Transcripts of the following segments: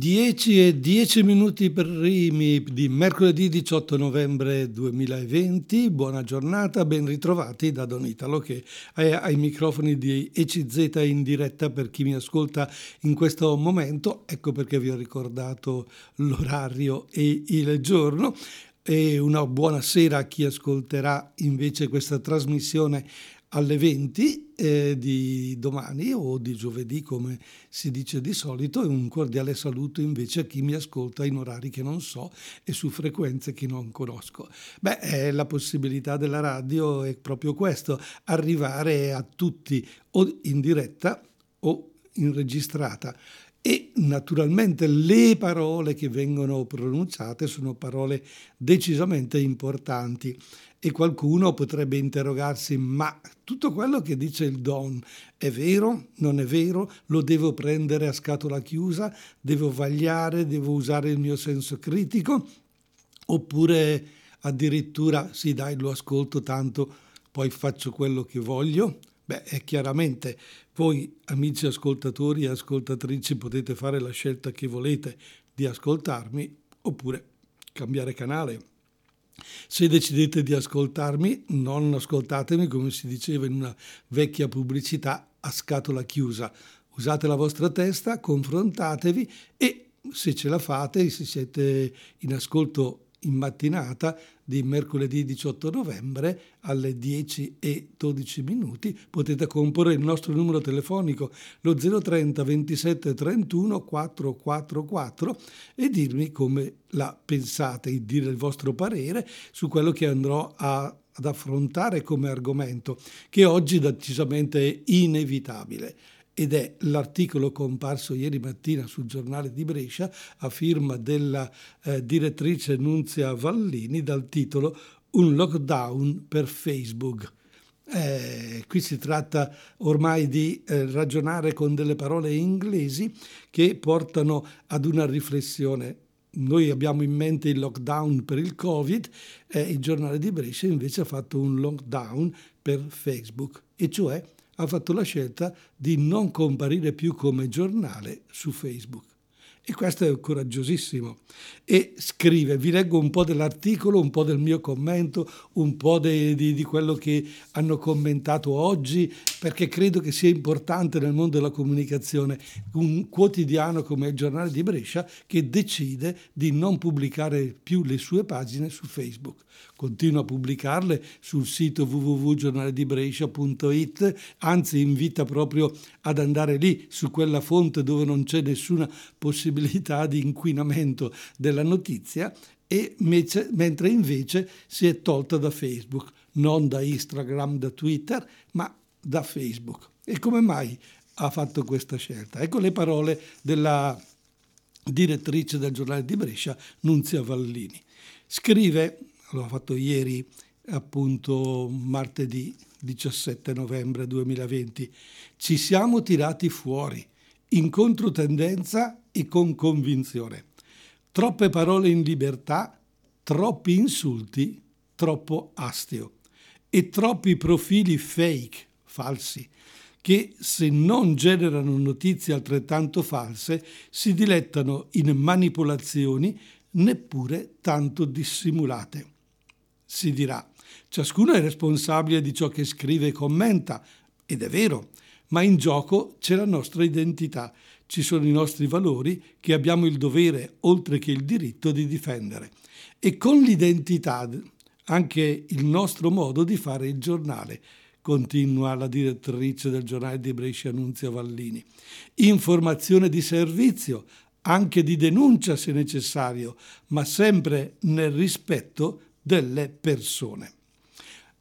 10 e 10 minuti primi di mercoledì 18 novembre 2020. Buona giornata, ben ritrovati da Don Italo che è ai microfoni di ECZ in diretta per chi mi ascolta in questo momento. Ecco perché vi ho ricordato l'orario e il giorno. E una buona sera a chi ascolterà invece questa trasmissione alle 20 eh, di domani o di giovedì come si dice di solito e un cordiale saluto invece a chi mi ascolta in orari che non so e su frequenze che non conosco. Beh, eh, la possibilità della radio è proprio questo, arrivare a tutti o in diretta o in registrata e naturalmente le parole che vengono pronunciate sono parole decisamente importanti e qualcuno potrebbe interrogarsi ma tutto quello che dice il Don è vero? Non è vero? Lo devo prendere a scatola chiusa? Devo vagliare? Devo usare il mio senso critico? Oppure addirittura sì dai lo ascolto tanto poi faccio quello che voglio? Beh, è chiaramente voi amici ascoltatori e ascoltatrici potete fare la scelta che volete di ascoltarmi oppure cambiare canale. Se decidete di ascoltarmi, non ascoltatemi come si diceva in una vecchia pubblicità a scatola chiusa. Usate la vostra testa, confrontatevi e se ce la fate, se siete in ascolto in mattinata di mercoledì 18 novembre alle 10 e 12 minuti. Potete comporre il nostro numero telefonico lo 030 27 31 444 e dirmi come la pensate dire il vostro parere su quello che andrò a ad affrontare come argomento, che oggi decisamente è inevitabile ed è l'articolo comparso ieri mattina sul giornale di Brescia a firma della eh, direttrice Nunzia Vallini dal titolo Un lockdown per Facebook. Eh, qui si tratta ormai di eh, ragionare con delle parole inglesi che portano ad una riflessione. Noi abbiamo in mente il lockdown per il Covid, eh, il giornale di Brescia invece ha fatto un lockdown per Facebook, e cioè ha fatto la scelta di non comparire più come giornale su Facebook. E questo è coraggiosissimo. E scrive, vi leggo un po' dell'articolo, un po' del mio commento, un po' de, di, di, quello che hanno commentato oggi, perché credo che sia importante nel mondo della comunicazione un quotidiano come il giornale di Brescia che decide di non pubblicare più le sue pagine su Facebook continua a pubblicarle sul sito www.giornaledibrescia.it, anzi invita proprio ad andare lì, su quella fonte dove non c'è nessuna possibilità di inquinamento della notizia, e mentre invece si è tolta da Facebook, non da Instagram, da Twitter, ma da Facebook. E come mai ha fatto questa scelta? Ecco le parole della direttrice del giornale di Brescia, Nunzia Vallini. Scrive l'ho fatto ieri appunto martedì 17 novembre 2020, ci siamo tirati fuori in controtendenza e con convinzione. Troppe parole in libertà, troppi insulti, troppo astio. E troppi profili fake, falsi, che se non generano notizie altrettanto false si dilettano in manipolazioni neppure tanto dissimulate si dirà. Ciascuno è responsabile di ciò che scrive e commenta, ed è vero, ma in gioco c'è la nostra identità, ci sono i nostri valori che abbiamo il dovere, oltre che il diritto, di difendere. E con l'identità anche il nostro modo di fare il giornale, continua la direttrice del giornale di Brescia Annunzia Vallini. Informazione di servizio, anche di denuncia se necessario, ma sempre nel rispetto delle persone.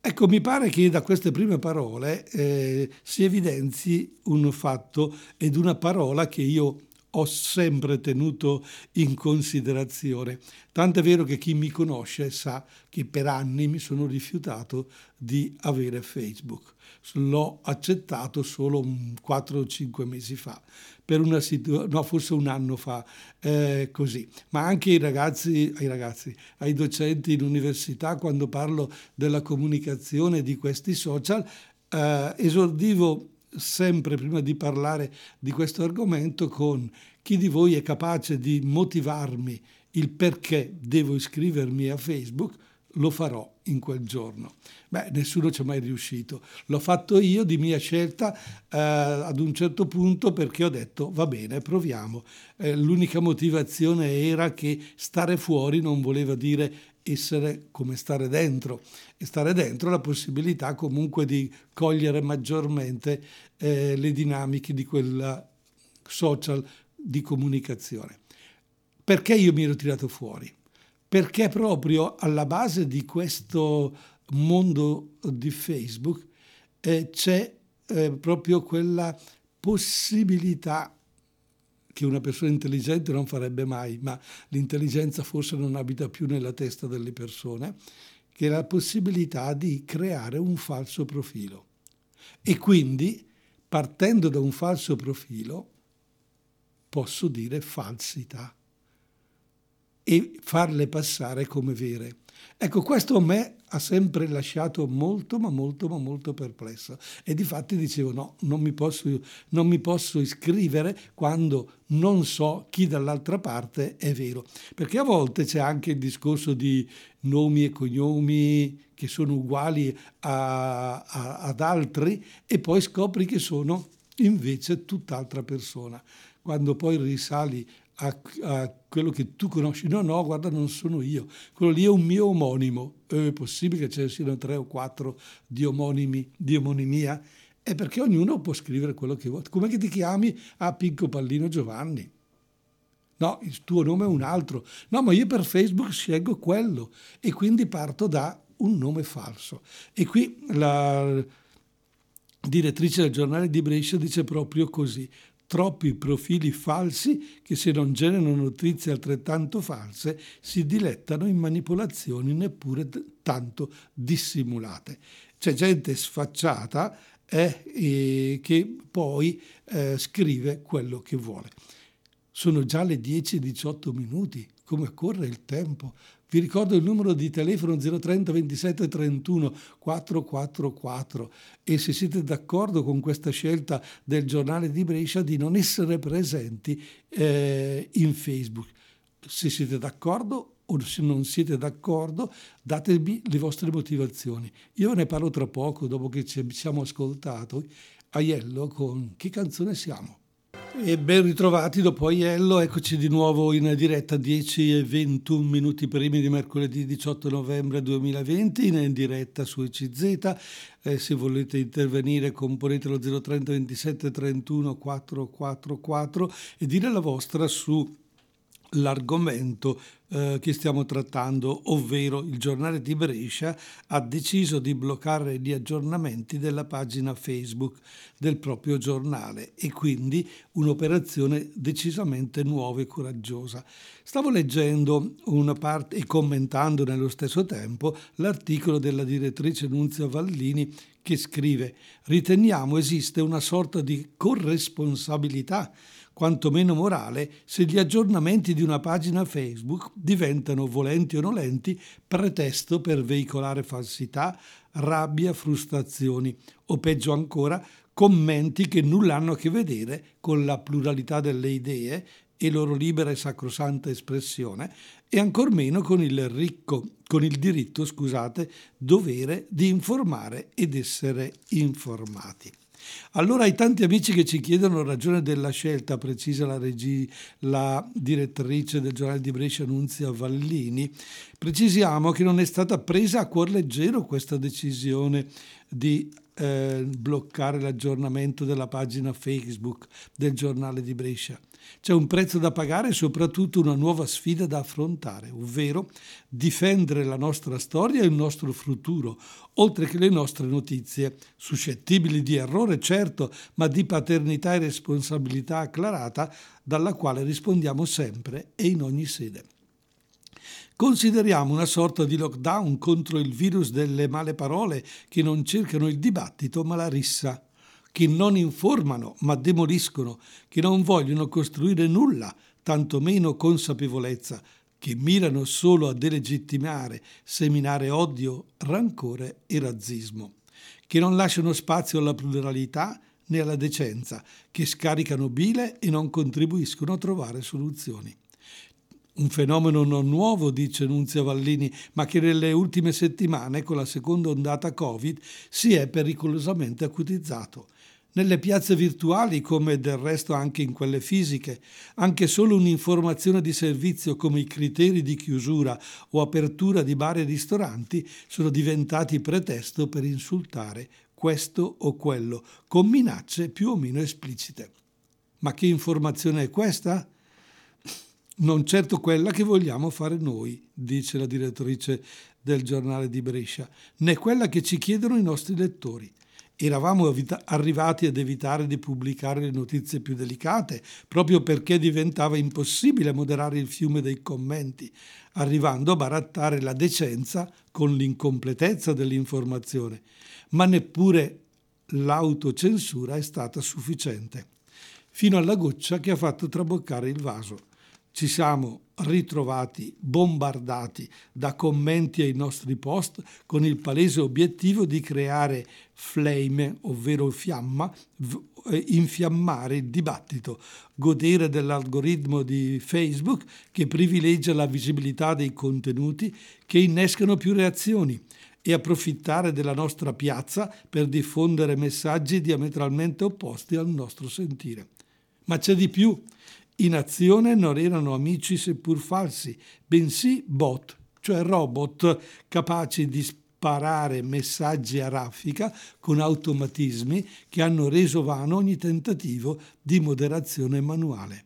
Ecco, mi pare che da queste prime parole eh, si evidenzi un fatto ed una parola che io ho sempre tenuto in considerazione. Tant'è vero che chi mi conosce sa che per anni mi sono rifiutato di avere Facebook. L'ho accettato solo 4 o 5 mesi fa, per una situazione, no, forse un anno fa, eh, così. Ma anche ai ragazzi, ai ragazzi, ai docenti in università, quando parlo della comunicazione di questi social, eh, esordivo sempre prima di parlare di questo argomento con chi di voi è capace di motivarmi il perché devo iscrivermi a Facebook, lo farò in quel giorno. Beh, nessuno ci è mai riuscito. L'ho fatto io di mia scelta eh, ad un certo punto perché ho detto va bene, proviamo. Eh, l'unica motivazione era che stare fuori non voleva dire essere come stare dentro e stare dentro la possibilità comunque di cogliere maggiormente eh, le dinamiche di quel social di comunicazione. Perché io mi ero tirato fuori? Perché proprio alla base di questo mondo di Facebook eh, c'è eh, proprio quella possibilità che una persona intelligente non farebbe mai, ma l'intelligenza forse non abita più nella testa delle persone, che è la possibilità di creare un falso profilo. E quindi, partendo da un falso profilo, posso dire falsità e farle passare come vere. Ecco, questo a me ha sempre lasciato molto, ma molto, ma molto perplesso. E di fatti dicevo no, non mi, posso, non mi posso iscrivere quando non so chi dall'altra parte è vero. Perché a volte c'è anche il discorso di nomi e cognomi che sono uguali a, a, ad altri e poi scopri che sono invece tutt'altra persona. Quando poi risali a, a, quello che tu conosci. No, no, guarda, non sono io. Quello lì è un mio omonimo. È possibile che ce ne siano tre o quattro di, omonimi, di omonimia? È perché ognuno può scrivere quello che vuole. Come che ti chiami? Ah, Pinco Pallino Giovanni. No, il tuo nome è un altro. No, ma io per Facebook scelgo quello e quindi parto da un nome falso. E qui la direttrice del giornale di Brescia dice proprio così troppi profili falsi che se non generano notizie altrettanto false si dilettano in manipolazioni neppure tanto dissimulate. C'è gente sfacciata eh, eh, che poi eh, scrive quello che vuole. Sono già le 10-18 minuti, come corre il tempo. Vi ricordo il numero di telefono 030 27 31 444 e se siete d'accordo con questa scelta del giornale di Brescia di non essere presenti eh, in Facebook. Se siete d'accordo o se non siete d'accordo, datemi le vostre motivazioni. Io ve ne parlo tra poco, dopo che ci siamo ascoltato Aiello con Che canzone siamo? E ben ritrovati dopo Aiello, eccoci di nuovo in diretta 10 e 21 minuti primi di mercoledì 18 novembre 2020 in diretta su ECZ. Eh, se volete intervenire componetelo 030 27 31 444 e dire la vostra su l'argomento eh, che stiamo trattando, ovvero il giornale di Brescia ha deciso di bloccare gli aggiornamenti della pagina Facebook del proprio giornale e quindi un'operazione decisamente nuova e coraggiosa. Stavo leggendo una parte e commentando nello stesso tempo l'articolo della direttrice Nunzia Vallini che scrive riteniamo esiste una sorta di corresponsabilità quantomeno morale, se gli aggiornamenti di una pagina Facebook diventano, volenti o nolenti, pretesto per veicolare falsità, rabbia, frustrazioni o peggio ancora, commenti che nulla hanno a che vedere con la pluralità delle idee e loro libera e sacrosanta espressione e ancor meno con il ricco, con il diritto, scusate, dovere di informare ed essere informati. Allora ai tanti amici che ci chiedono ragione della scelta, precisa la, regi, la direttrice del giornale di Brescia Nunzia Vallini, precisiamo che non è stata presa a cuor leggero questa decisione di eh, bloccare l'aggiornamento della pagina Facebook del giornale di Brescia. C'è un prezzo da pagare e soprattutto una nuova sfida da affrontare, ovvero difendere la nostra storia e il nostro futuro, oltre che le nostre notizie, suscettibili di errore certo, ma di paternità e responsabilità acclarata, dalla quale rispondiamo sempre e in ogni sede. Consideriamo una sorta di lockdown contro il virus delle male parole che non cercano il dibattito ma la rissa, che non informano ma demoliscono, che non vogliono costruire nulla, tantomeno consapevolezza, che mirano solo a delegittimare, seminare odio, rancore e razzismo, che non lasciano spazio alla pluralità né alla decenza, che scaricano bile e non contribuiscono a trovare soluzioni. Un fenomeno non nuovo, dice Nunzia Vallini, ma che nelle ultime settimane, con la seconda ondata Covid, si è pericolosamente acutizzato. Nelle piazze virtuali, come del resto anche in quelle fisiche, anche solo un'informazione di servizio come i criteri di chiusura o apertura di bar e ristoranti sono diventati pretesto per insultare questo o quello, con minacce più o meno esplicite. Ma che informazione è questa? Non certo quella che vogliamo fare noi, dice la direttrice del giornale di Brescia, né quella che ci chiedono i nostri lettori. Eravamo arrivati ad evitare di pubblicare le notizie più delicate, proprio perché diventava impossibile moderare il fiume dei commenti, arrivando a barattare la decenza con l'incompletezza dell'informazione. Ma neppure l'autocensura è stata sufficiente, fino alla goccia che ha fatto traboccare il vaso ci siamo ritrovati bombardati da commenti ai nostri post con il palese obiettivo di creare flame, ovvero fiamma, eh, infiammare il dibattito, godere dell'algoritmo di Facebook che privilegia la visibilità dei contenuti che innescano più reazioni e approfittare della nostra piazza per diffondere messaggi diametralmente opposti al nostro sentire. Ma c'è di più in azione non erano amici seppur falsi, bensì bot, cioè robot capaci di sparare messaggi a raffica con automatismi che hanno reso vano ogni tentativo di moderazione manuale.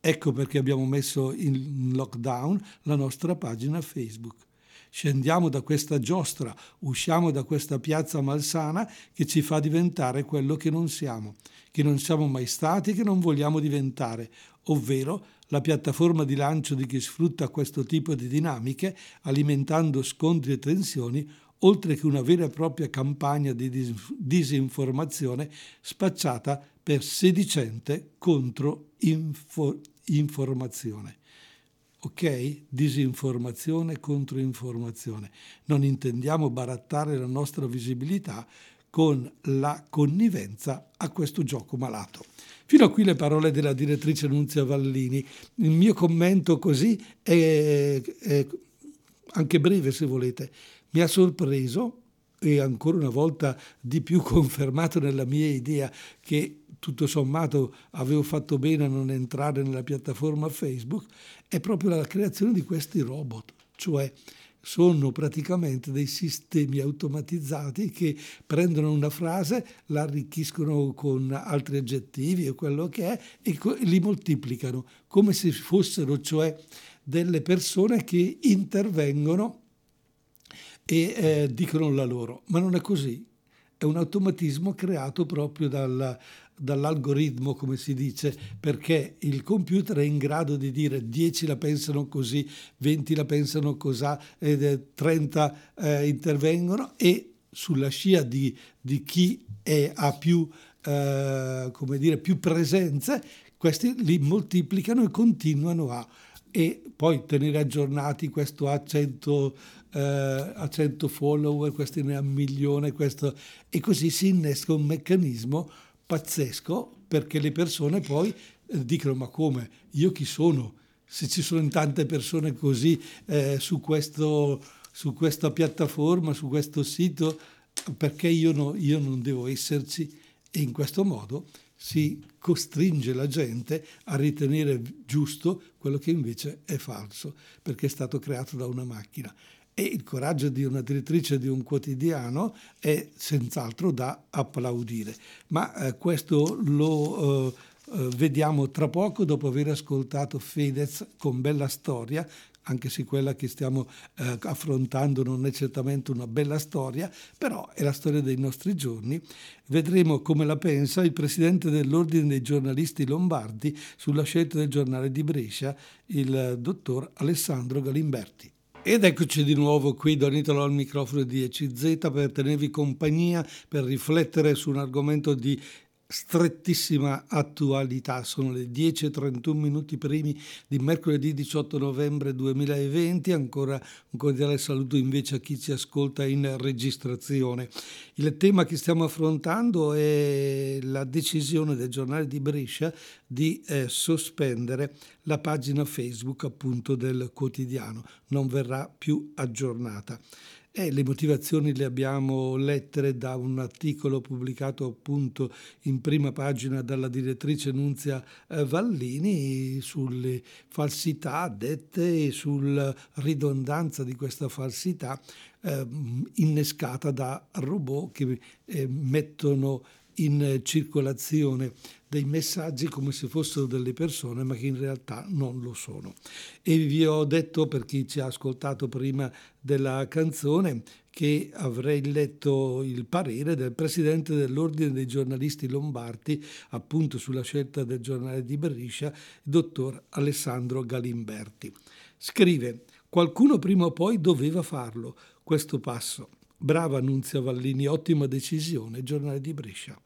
Ecco perché abbiamo messo in lockdown la nostra pagina Facebook. Scendiamo da questa giostra, usciamo da questa piazza malsana che ci fa diventare quello che non siamo, che non siamo mai stati che non vogliamo diventare, ovvero la piattaforma di lancio di chi sfrutta questo tipo di dinamiche, alimentando scontri e tensioni, oltre che una vera e propria campagna di disinformazione spacciata per sedicente contro informazione. Ok? Disinformazione contro informazione. Non intendiamo barattare la nostra visibilità con la connivenza a questo gioco malato. Fino a qui le parole della direttrice Nunzia Vallini. Il mio commento così è, è anche breve se volete. Mi ha sorpreso e ancora una volta di più confermato nella mia idea che tutto sommato avevo fatto bene a non entrare nella piattaforma Facebook, è proprio la creazione di questi robot, cioè sono praticamente dei sistemi automatizzati che prendono una frase, la arricchiscono con altri aggettivi e quello che è e li moltiplicano come se fossero cioè delle persone che intervengono e eh, dicono la loro, ma non è così. È un automatismo creato proprio dal, dall'algoritmo, come si dice, perché il computer è in grado di dire 10 la pensano così, 20 la pensano così, 30 eh, intervengono e sulla scia di, di chi è, ha più, eh, come dire, più presenze, questi li moltiplicano e continuano a e poi tenere aggiornati questo ha 100, eh, ha 100 follower, questo ne ha un milione, questo, e così si innesca un meccanismo pazzesco perché le persone poi eh, dicono ma come, io chi sono? Se ci sono tante persone così eh, su, questo, su, questa piattaforma, su questo sito, perché io, no, io non devo esserci? E in questo modo si costringe la gente a ritenere giusto quello che invece è falso, perché è stato creato da una macchina. E il coraggio di una direttrice di un quotidiano è senz'altro da applaudire. Ma eh, questo lo eh, eh, vediamo tra poco dopo aver ascoltato Fedez con bella storia, anche se quella che stiamo eh, affrontando non è certamente una bella storia, però è la storia dei nostri giorni. Vedremo come la pensa il presidente dell'Ordine dei giornalisti lombardi sulla scelta del giornale di Brescia, il dottor Alessandro Galimberti. Ed eccoci di nuovo qui, Don Italo al microfono di ECZ per tenervi compagnia, per riflettere su un argomento di strettissima attualità. Sono le 10.31 minuti primi di mercoledì 18 novembre 2020. Ancora un cordiale saluto invece a chi ci ascolta in registrazione. Il tema che stiamo affrontando è la decisione del giornale di Brescia di eh, sospendere la pagina Facebook appunto del quotidiano. Non verrà più aggiornata. Eh, le motivazioni le abbiamo lettere da un articolo pubblicato appunto in prima pagina dalla direttrice Nunzia eh, Vallini sulle falsità dette e sulla ridondanza di questa falsità eh, innescata da robot che eh, mettono in circolazione dei messaggi come se fossero delle persone, ma che in realtà non lo sono. E vi ho detto, per chi ci ha ascoltato prima della canzone, che avrei letto il parere del presidente dell'Ordine dei giornalisti lombardi, appunto sulla scelta del giornale di Brescia, il dottor Alessandro Galimberti. Scrive, qualcuno prima o poi doveva farlo, questo passo. Brava Nunzia Vallini, ottima decisione, giornale di Brescia.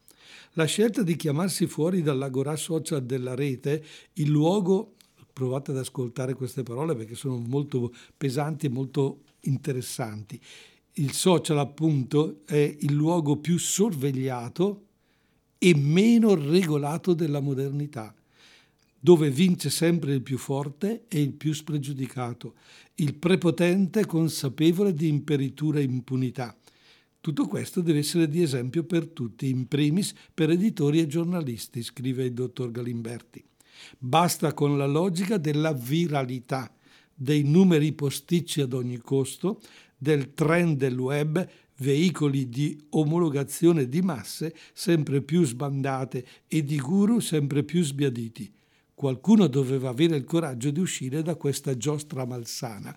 La scelta di chiamarsi fuori dall'agorà social della rete, il luogo, provate ad ascoltare queste parole perché sono molto pesanti e molto interessanti. Il social appunto è il luogo più sorvegliato e meno regolato della modernità, dove vince sempre il più forte e il più spregiudicato, il prepotente consapevole di imperitura e impunità tutto questo deve essere di esempio per tutti, in primis per editori e giornalisti, scrive il dottor Galimberti. Basta con la logica della viralità, dei numeri posticci ad ogni costo, del trend del web, veicoli di omologazione di masse sempre più sbandate e di guru sempre più sbiaditi. Qualcuno doveva avere il coraggio di uscire da questa giostra malsana,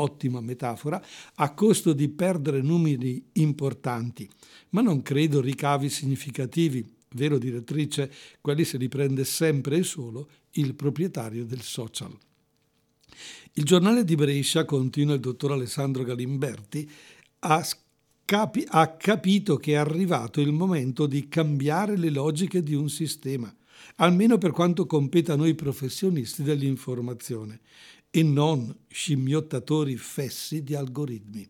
ottima metafora, a costo di perdere numeri importanti, ma non credo ricavi significativi. Vero direttrice, quelli se li prende sempre e solo il proprietario del social. Il giornale di Brescia, continua il dottor Alessandro Galimberti, ha, capi- ha capito che è arrivato il momento di cambiare le logiche di un sistema, almeno per quanto compete a noi professionisti dell'informazione e non scimmiottatori fessi di algoritmi.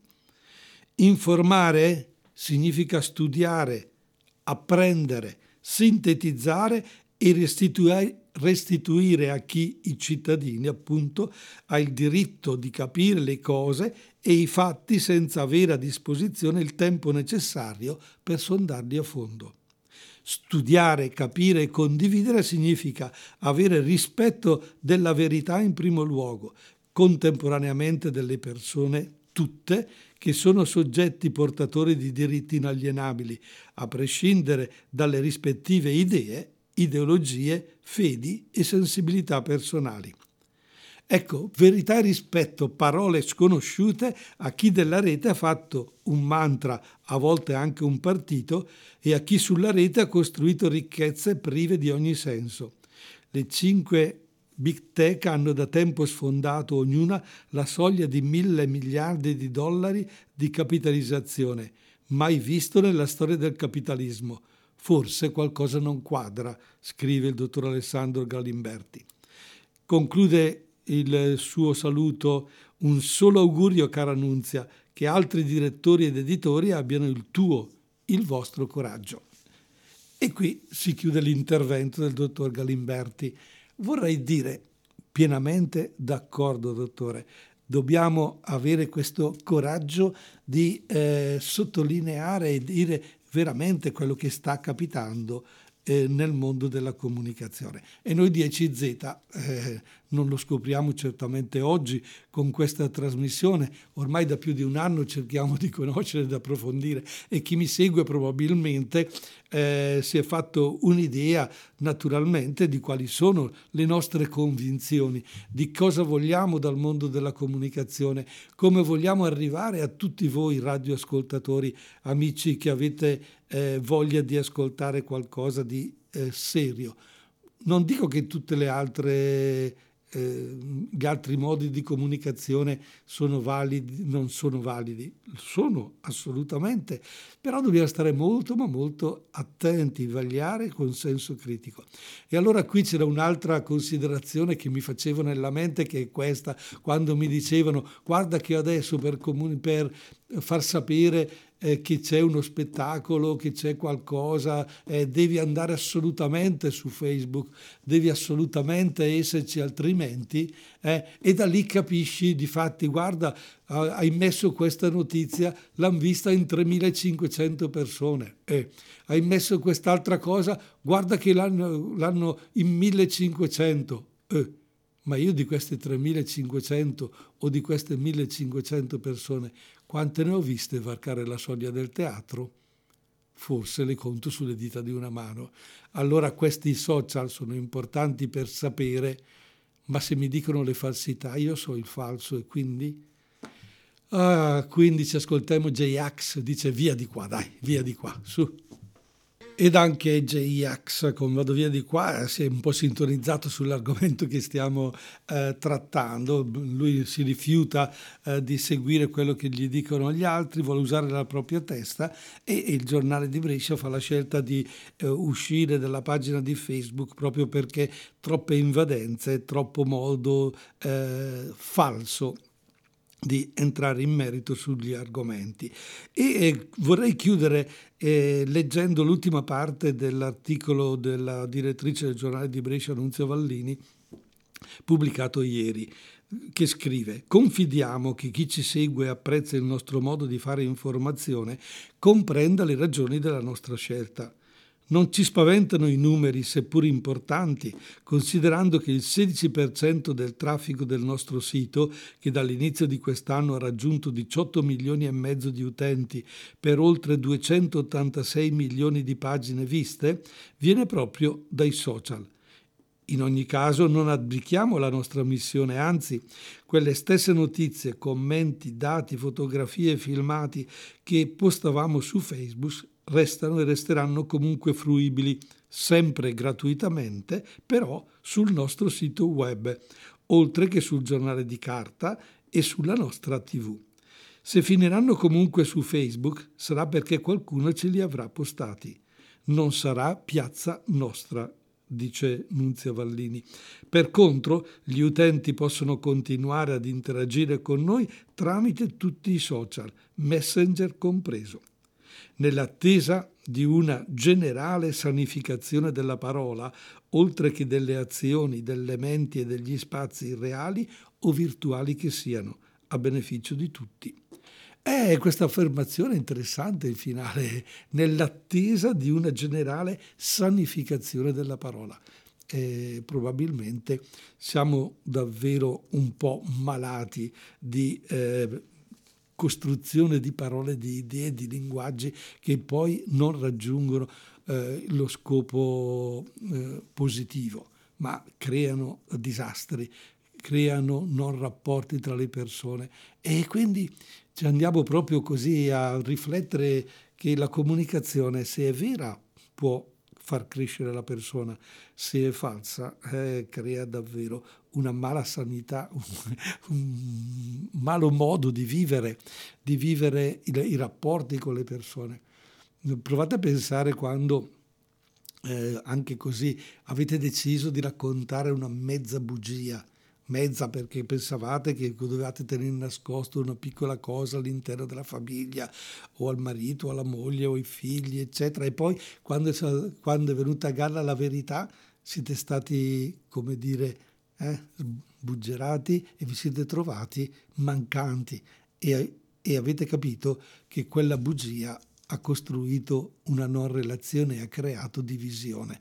Informare significa studiare, apprendere, sintetizzare e restituire, a chi i cittadini appunto ha il diritto di capire le cose e i fatti senza avere a disposizione il tempo necessario per sondarli a fondo. Studiare, capire e condividere significa avere rispetto della verità in primo luogo, contemporaneamente delle persone tutte che sono soggetti portatori di diritti inalienabili, a prescindere dalle rispettive idee, ideologie, fedi e sensibilità personali. Ecco, verità e rispetto, parole sconosciute a chi della rete ha fatto un mantra, a volte anche un partito, e a chi sulla rete ha costruito ricchezze prive di ogni senso. Le cinque big tech hanno da tempo sfondato ognuna la soglia di mille miliardi di dollari di capitalizzazione, mai visto nella storia del capitalismo. Forse qualcosa non quadra, scrive il dottor Alessandro Galimberti. Conclude il suo saluto, un solo augurio, cara Nunzia, che altri direttori ed editori abbiano il tuo, il vostro coraggio. E qui si chiude l'intervento del dottor Galimberti. Vorrei dire pienamente d'accordo, dottore. Dobbiamo avere questo coraggio di eh, sottolineare e dire veramente quello che sta capitando eh, nel mondo della comunicazione. E noi di ECZ eh, non lo scopriamo certamente oggi con questa trasmissione, ormai da più di un anno cerchiamo di conoscere, di approfondire e chi mi segue probabilmente eh, si è fatto un'idea naturalmente di quali sono le nostre convinzioni, di cosa vogliamo dal mondo della comunicazione, come vogliamo arrivare a tutti voi radioascoltatori, amici che avete eh, voglia di ascoltare qualcosa di eh, serio. Non dico che altre eh, gli altri modi di comunicazione sono validi, non sono validi, sono assolutamente, però dobbiamo stare molto ma molto attenti, vagliare con senso critico. E allora qui c'era un'altra considerazione che mi facevo nella mente che è questa, quando mi dicevano guarda che adesso per, comuni, per far sapere eh, che c'è uno spettacolo, che c'è qualcosa, eh, devi andare assolutamente su Facebook, devi assolutamente esserci altrimenti eh, e da lì capisci, di fatti, guarda, hai messo questa notizia, l'hanno vista in 3500 persone, eh, hai messo quest'altra cosa, guarda che l'hanno, l'hanno in 1500. Eh ma io di queste 3.500 o di queste 1.500 persone, quante ne ho viste varcare la soglia del teatro? Forse le conto sulle dita di una mano. Allora questi social sono importanti per sapere, ma se mi dicono le falsità, io so il falso e quindi... Ah, quindi ci ascoltiamo J-Ax, dice via di qua, dai, via di qua, su ed anche JX, come vado via di qua, si è un po' sintonizzato sull'argomento che stiamo eh, trattando. Lui si rifiuta eh, di seguire quello che gli dicono gli altri, vuole usare la propria testa e, e il giornale di Brescia fa la scelta di eh, uscire dalla pagina di Facebook proprio perché troppe invadenze, troppo modo eh, falso di entrare in merito sugli argomenti. E eh, vorrei chiudere eh, leggendo l'ultima parte dell'articolo della direttrice del giornale di Brescia, Annunzio Vallini, pubblicato ieri, che scrive Confidiamo che chi ci segue e apprezza il nostro modo di fare informazione comprenda le ragioni della nostra scelta. Non ci spaventano i numeri, seppur importanti, considerando che il 16% del traffico del nostro sito, che dall'inizio di quest'anno ha raggiunto 18 milioni e mezzo di utenti per oltre 286 milioni di pagine viste, viene proprio dai social. In ogni caso non abdichiamo la nostra missione, anzi, quelle stesse notizie, commenti, dati, fotografie filmati che postavamo su Facebook restano e resteranno comunque fruibili sempre gratuitamente, però sul nostro sito web, oltre che sul giornale di carta e sulla nostra TV. Se finiranno comunque su Facebook sarà perché qualcuno ce li avrà postati. Non sarà piazza nostra, dice Nunzia Vallini. Per contro, gli utenti possono continuare ad interagire con noi tramite tutti i social, Messenger compreso nell'attesa di una generale sanificazione della parola, oltre che delle azioni, delle menti e degli spazi reali o virtuali che siano, a beneficio di tutti. È questa affermazione interessante il finale, nell'attesa di una generale sanificazione della parola. E probabilmente siamo davvero un po' malati di eh, costruzione di parole, di idee, di linguaggi che poi non raggiungono eh, lo scopo eh, positivo, ma creano disastri, creano non rapporti tra le persone. E quindi ci andiamo proprio così a riflettere che la comunicazione, se è vera, può far crescere la persona, se è falsa eh, crea davvero una mala sanità, un, un malo modo di vivere, di vivere i, i, rapporti con le persone. Provate a pensare quando eh, anche così avete deciso di raccontare una mezza bugia mezza perché pensavate che dovevate tenere nascosto una piccola cosa all'interno della famiglia o al marito, alla moglie o ai figli, eccetera. E poi quando, quando è venuta a galla la verità siete stati, come dire, eh, buggerati e vi siete trovati mancanti e, e avete capito che quella bugia ha costruito una non relazione e ha creato divisione.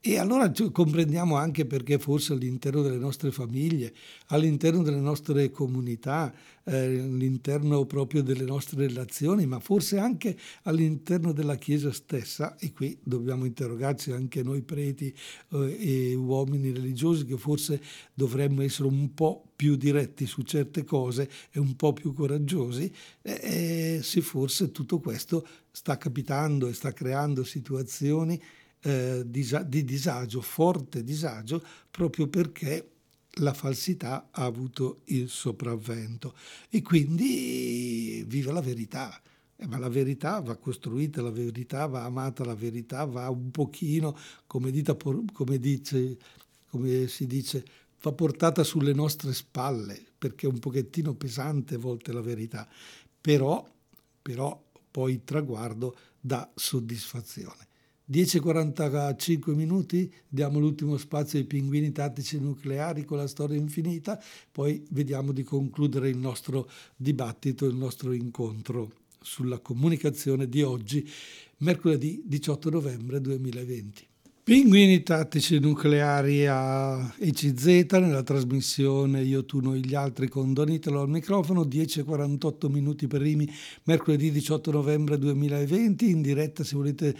E allora comprendiamo anche perché forse all'interno delle nostre famiglie, all'interno delle nostre comunità, eh, all'interno proprio delle nostre relazioni, ma forse anche all'interno della Chiesa stessa, e qui dobbiamo interrogarci anche noi preti eh, e uomini religiosi che forse dovremmo essere un po' più diretti su certe cose e un po' più coraggiosi, eh, se forse tutto questo sta capitando e sta creando situazioni eh, di disagio, forte disagio, proprio perché la falsità ha avuto il sopravvento e quindi viva la verità. Eh, ma la verità va costruita, la verità va amata, la verità va un pochino, come, dita, come, dice, come si dice, va portata sulle nostre spalle, perché è un pochettino pesante a volte la verità, però, però poi il traguardo dà soddisfazione. 10.45 minuti, diamo l'ultimo spazio ai pinguini tattici nucleari con la storia infinita, poi vediamo di concludere il nostro dibattito, il nostro incontro sulla comunicazione di oggi, mercoledì 18 novembre 2020. Pinguini tattici nucleari a ECZ nella trasmissione Io, tu, noi, gli altri con Donitelo al microfono, 10.48 minuti per Rimi, mercoledì 18 novembre 2020, in diretta se volete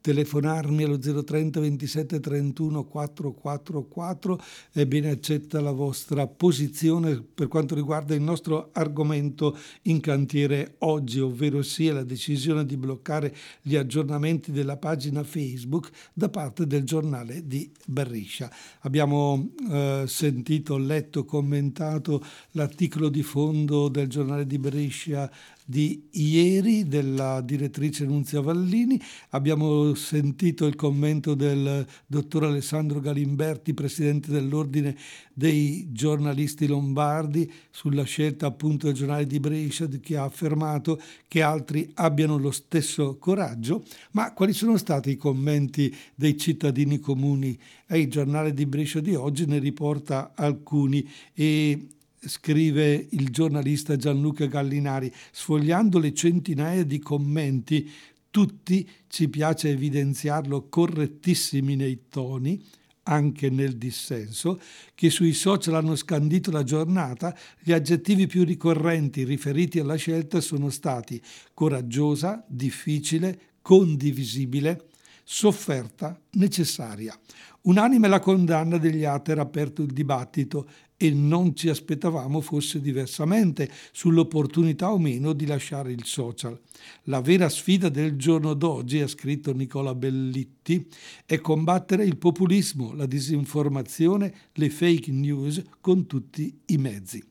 telefonarmi allo 030 27 31 444 ebbene accetta la vostra posizione per quanto riguarda il nostro argomento in cantiere oggi ovvero sia la decisione di bloccare gli aggiornamenti della pagina Facebook da parte del giornale di Berriscia abbiamo eh, sentito, letto, commentato l'articolo di fondo del giornale di Brescia di ieri della direttrice Nunzia Vallini. Abbiamo sentito il commento del dottor Alessandro Galimberti, presidente dell'Ordine dei giornalisti lombardi, sulla scelta appunto del giornale di Brescia, che ha affermato che altri abbiano lo stesso coraggio. Ma quali sono stati i commenti dei cittadini comuni? E il giornale di Brescia di oggi ne riporta alcuni e scrive il giornalista Gianluca Gallinari, sfogliando le centinaia di commenti, tutti, ci piace evidenziarlo, correttissimi nei toni, anche nel dissenso, che sui social hanno scandito la giornata, gli aggettivi più ricorrenti riferiti alla scelta sono stati coraggiosa, difficile, condivisibile, sofferta, necessaria. Unanime la condanna degli Ater ha aperto il dibattito e non ci aspettavamo fosse diversamente sull'opportunità o meno di lasciare il social. La vera sfida del giorno d'oggi, ha scritto Nicola Bellitti, è combattere il populismo, la disinformazione, le fake news con tutti i mezzi.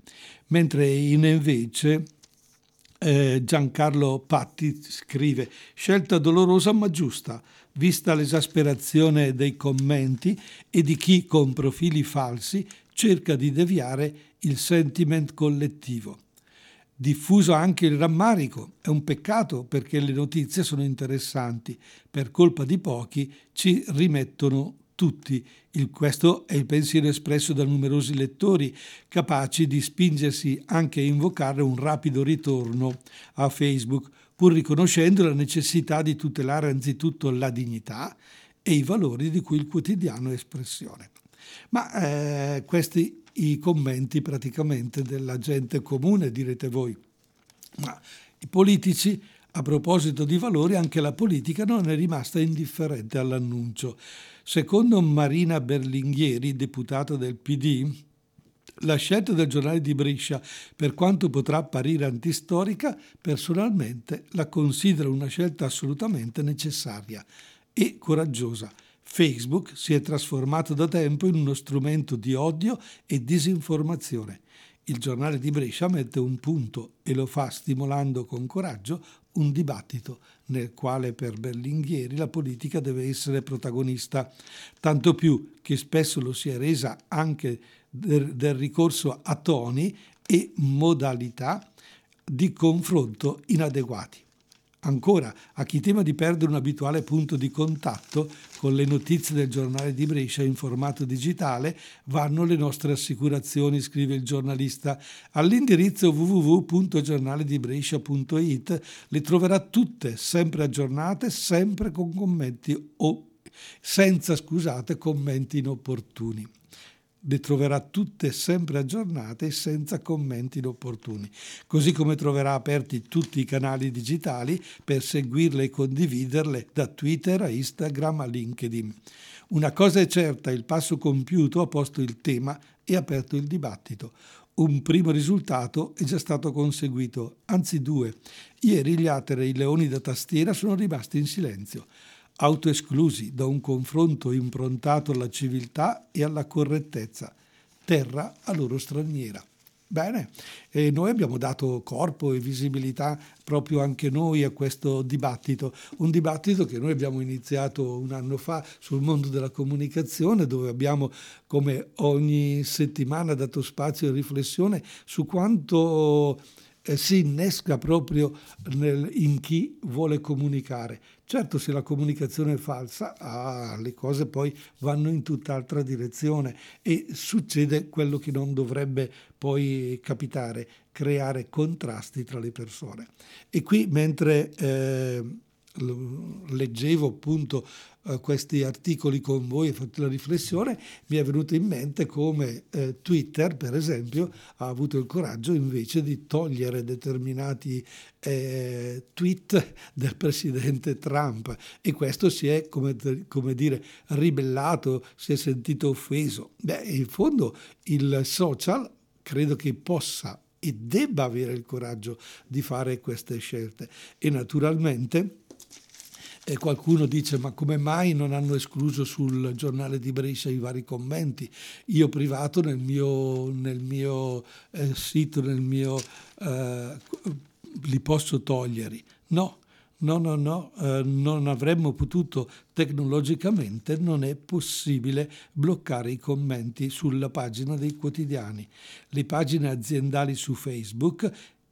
Mentre invece eh, Giancarlo Patti scrive scelta dolorosa ma giusta, vista l'esasperazione dei commenti e di chi con profili falsi cerca di deviare il sentiment collettivo. Diffuso anche il rammarico, è un peccato perché le notizie sono interessanti, per colpa di pochi ci rimettono tutti. Il, questo è il pensiero espresso da numerosi lettori, capaci di spingersi anche a invocare un rapido ritorno a Facebook, pur riconoscendo la necessità di tutelare anzitutto la dignità e i valori di cui il quotidiano è espressione. Ma eh, questi i commenti praticamente della gente comune, direte voi. Ma i politici, a proposito di valori, anche la politica non è rimasta indifferente all'annuncio. Secondo Marina Berlinghieri, deputata del PD, la scelta del giornale di Brescia, per quanto potrà apparire antistorica, personalmente la considero una scelta assolutamente necessaria e coraggiosa Facebook si è trasformato da tempo in uno strumento di odio e disinformazione. Il giornale di Brescia mette un punto e lo fa stimolando con coraggio un dibattito nel quale per Berlinghieri la politica deve essere protagonista, tanto più che spesso lo si è resa anche del, del ricorso a toni e modalità di confronto inadeguati. Ancora, a chi tema di perdere un abituale punto di contatto con le notizie del giornale di Brescia in formato digitale, vanno le nostre assicurazioni, scrive il giornalista. All'indirizzo www.giornaledibrescia.it le troverà tutte, sempre aggiornate, sempre con commenti o senza, scusate, commenti inopportuni le troverà tutte sempre aggiornate e senza commenti inopportuni, così come troverà aperti tutti i canali digitali per seguirle e condividerle da Twitter a Instagram a LinkedIn. Una cosa è certa, il passo compiuto ha posto il tema e aperto il dibattito. Un primo risultato è già stato conseguito, anzi due. Ieri gli Atere e i leoni da tastiera sono rimasti in silenzio autoesclusi da un confronto improntato alla civiltà e alla correttezza. terra a loro straniera. Bene, e noi abbiamo dato corpo e visibilità proprio anche noi a questo dibattito, un dibattito che noi abbiamo iniziato un anno fa sul mondo della comunicazione, dove abbiamo come ogni settimana dato spazio e riflessione su quanto eh, si innesca proprio nel, in chi vuole comunicare. Certo, se la comunicazione è falsa, ah, le cose poi vanno in tutt'altra direzione e succede quello che non dovrebbe poi capitare, creare contrasti tra le persone. E qui mentre eh, leggevo appunto eh, questi articoli con voi e fatto la riflessione, mi è venuto in mente come eh, Twitter, per esempio, ha avuto il coraggio invece di togliere determinati eh, tweet del presidente Trump e questo si è, come, come dire, ribellato, si è sentito offeso. Beh, in fondo il social credo che possa e debba avere il coraggio di fare queste scelte e naturalmente e qualcuno dice ma come mai non hanno escluso sul giornale di Brescia i vari commenti? Io privato nel mio, nel mio eh, sito, nel mio, eh, li posso togliere? No, no, no, no, eh, non avremmo potuto tecnologicamente, non è possibile bloccare i commenti sulla pagina dei quotidiani. Le pagine aziendali su Facebook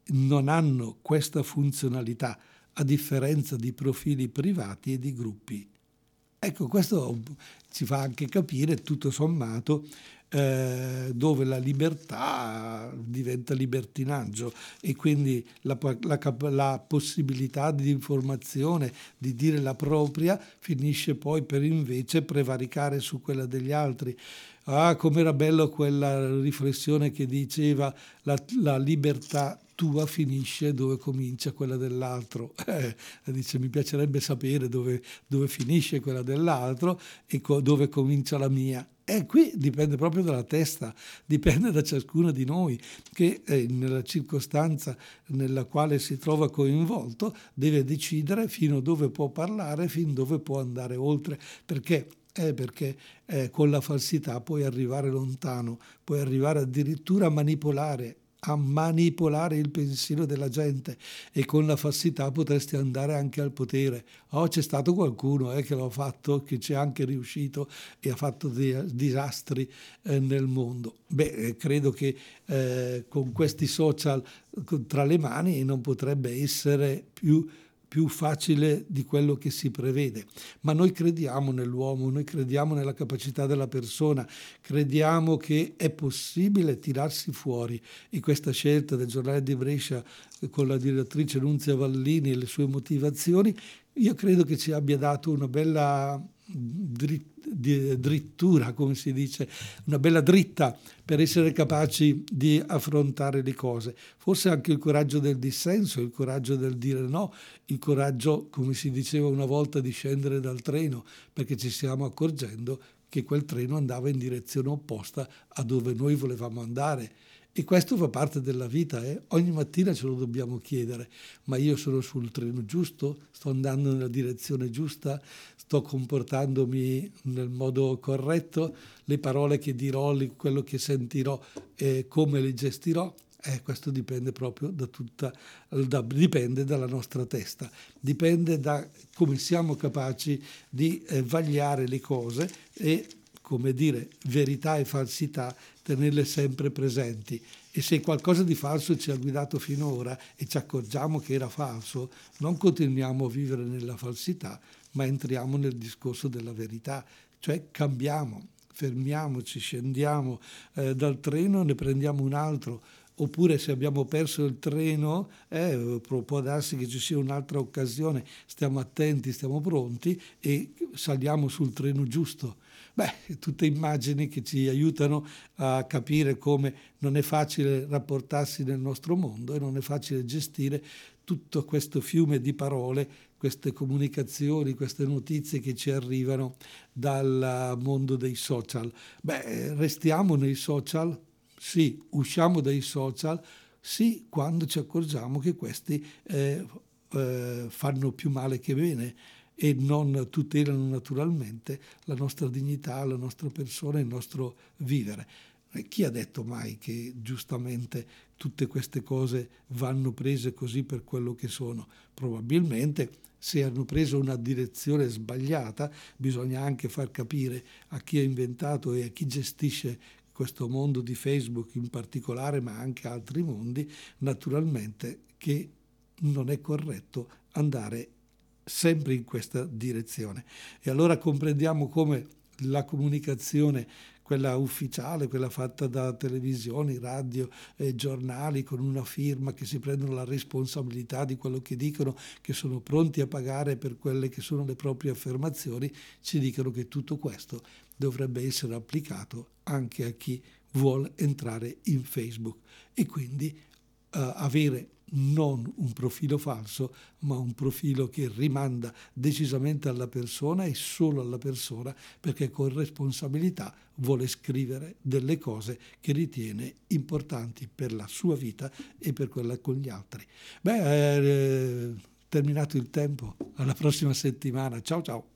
non hanno questa funzionalità a differenza di profili privati e di gruppi. Ecco, questo ci fa anche capire, tutto sommato, eh, dove la libertà diventa libertinaggio e quindi la, la, la, possibilità di informazione, di dire la propria, finisce poi per invece prevaricare su quella degli altri. Ah, com'era bello quella riflessione che diceva la, la libertà tua finisce dove comincia quella dell'altro. Eh, dice, mi piacerebbe sapere dove, dove finisce quella dell'altro e co- dove comincia la mia. E qui dipende proprio dalla testa, dipende da ciascuno di noi che eh, nella circostanza nella quale si trova coinvolto deve decidere fino dove può parlare, fino a dove può andare oltre, perché? Eh, perché eh, con la falsità puoi arrivare lontano, puoi arrivare addirittura a manipolare a manipolare il pensiero della gente e con la falsità potresti andare anche al potere. Oh, c'è stato qualcuno eh, che l'ha fatto, che ci è anche riuscito e ha fatto dei disastri eh, nel mondo. Beh, eh, credo che eh, con questi social tra le mani non potrebbe essere più più facile di quello che si prevede. Ma noi crediamo nell'uomo, noi crediamo nella capacità della persona, crediamo che è possibile tirarsi fuori e questa scelta del giornale di Brescia con la direttrice Nunzia Vallini e le sue motivazioni, io credo che ci abbia dato una bella drittura, come si dice, una bella dritta per essere capaci di affrontare le cose. Forse anche il coraggio del dissenso, il coraggio del dire no, il coraggio, come si diceva una volta, di scendere dal treno, perché ci stiamo accorgendo che quel treno andava in direzione opposta a dove noi volevamo andare e questo fa parte della vita, eh? ogni mattina ce lo dobbiamo chiedere, ma io sono sul treno giusto? Sto andando nella direzione giusta? Sto comportandomi nel modo corretto? Le parole che dirò, quello che sentirò, eh, come le gestirò? Eh, questo dipende proprio da tutta, da, dipende dalla nostra testa, dipende da come siamo capaci di eh, vagliare le cose e come dire, verità e falsità, tenerle sempre presenti. E se qualcosa di falso ci ha guidato finora e ci accorgiamo che era falso, non continuiamo a vivere nella falsità, ma entriamo nel discorso della verità, cioè cambiamo, fermiamoci, scendiamo eh, dal treno, ne prendiamo un altro, oppure se abbiamo perso il treno, eh, può darsi che ci sia un'altra occasione, stiamo attenti, stiamo pronti e saliamo sul treno giusto. Beh, tutte immagini che ci aiutano a capire come non è facile rapportarsi nel nostro mondo e non è facile gestire tutto questo fiume di parole, queste comunicazioni, queste notizie che ci arrivano dal mondo dei social. Beh, restiamo nei social? Sì, usciamo dai social? Sì, quando ci accorgiamo che questi eh, eh, fanno più male che bene e non tutelano naturalmente la nostra dignità, la nostra persona, il nostro vivere. Chi ha detto mai che giustamente tutte queste cose vanno prese così per quello che sono? Probabilmente se hanno preso una direzione sbagliata bisogna anche far capire a chi ha inventato e a chi gestisce questo mondo di Facebook in particolare, ma anche altri mondi, naturalmente che non è corretto andare sempre in questa direzione. E allora comprendiamo come la comunicazione quella ufficiale, quella fatta da televisioni, radio e giornali con una firma che si prendono la responsabilità di quello che dicono, che sono pronti a pagare per quelle che sono le proprie affermazioni, ci dicono che tutto questo dovrebbe essere applicato anche a chi vuole entrare in Facebook e quindi avere non un profilo falso, ma un profilo che rimanda decisamente alla persona e solo alla persona perché con responsabilità vuole scrivere delle cose che ritiene importanti per la sua vita e per quella con gli altri. Beh, eh, terminato il tempo, alla prossima settimana, ciao ciao.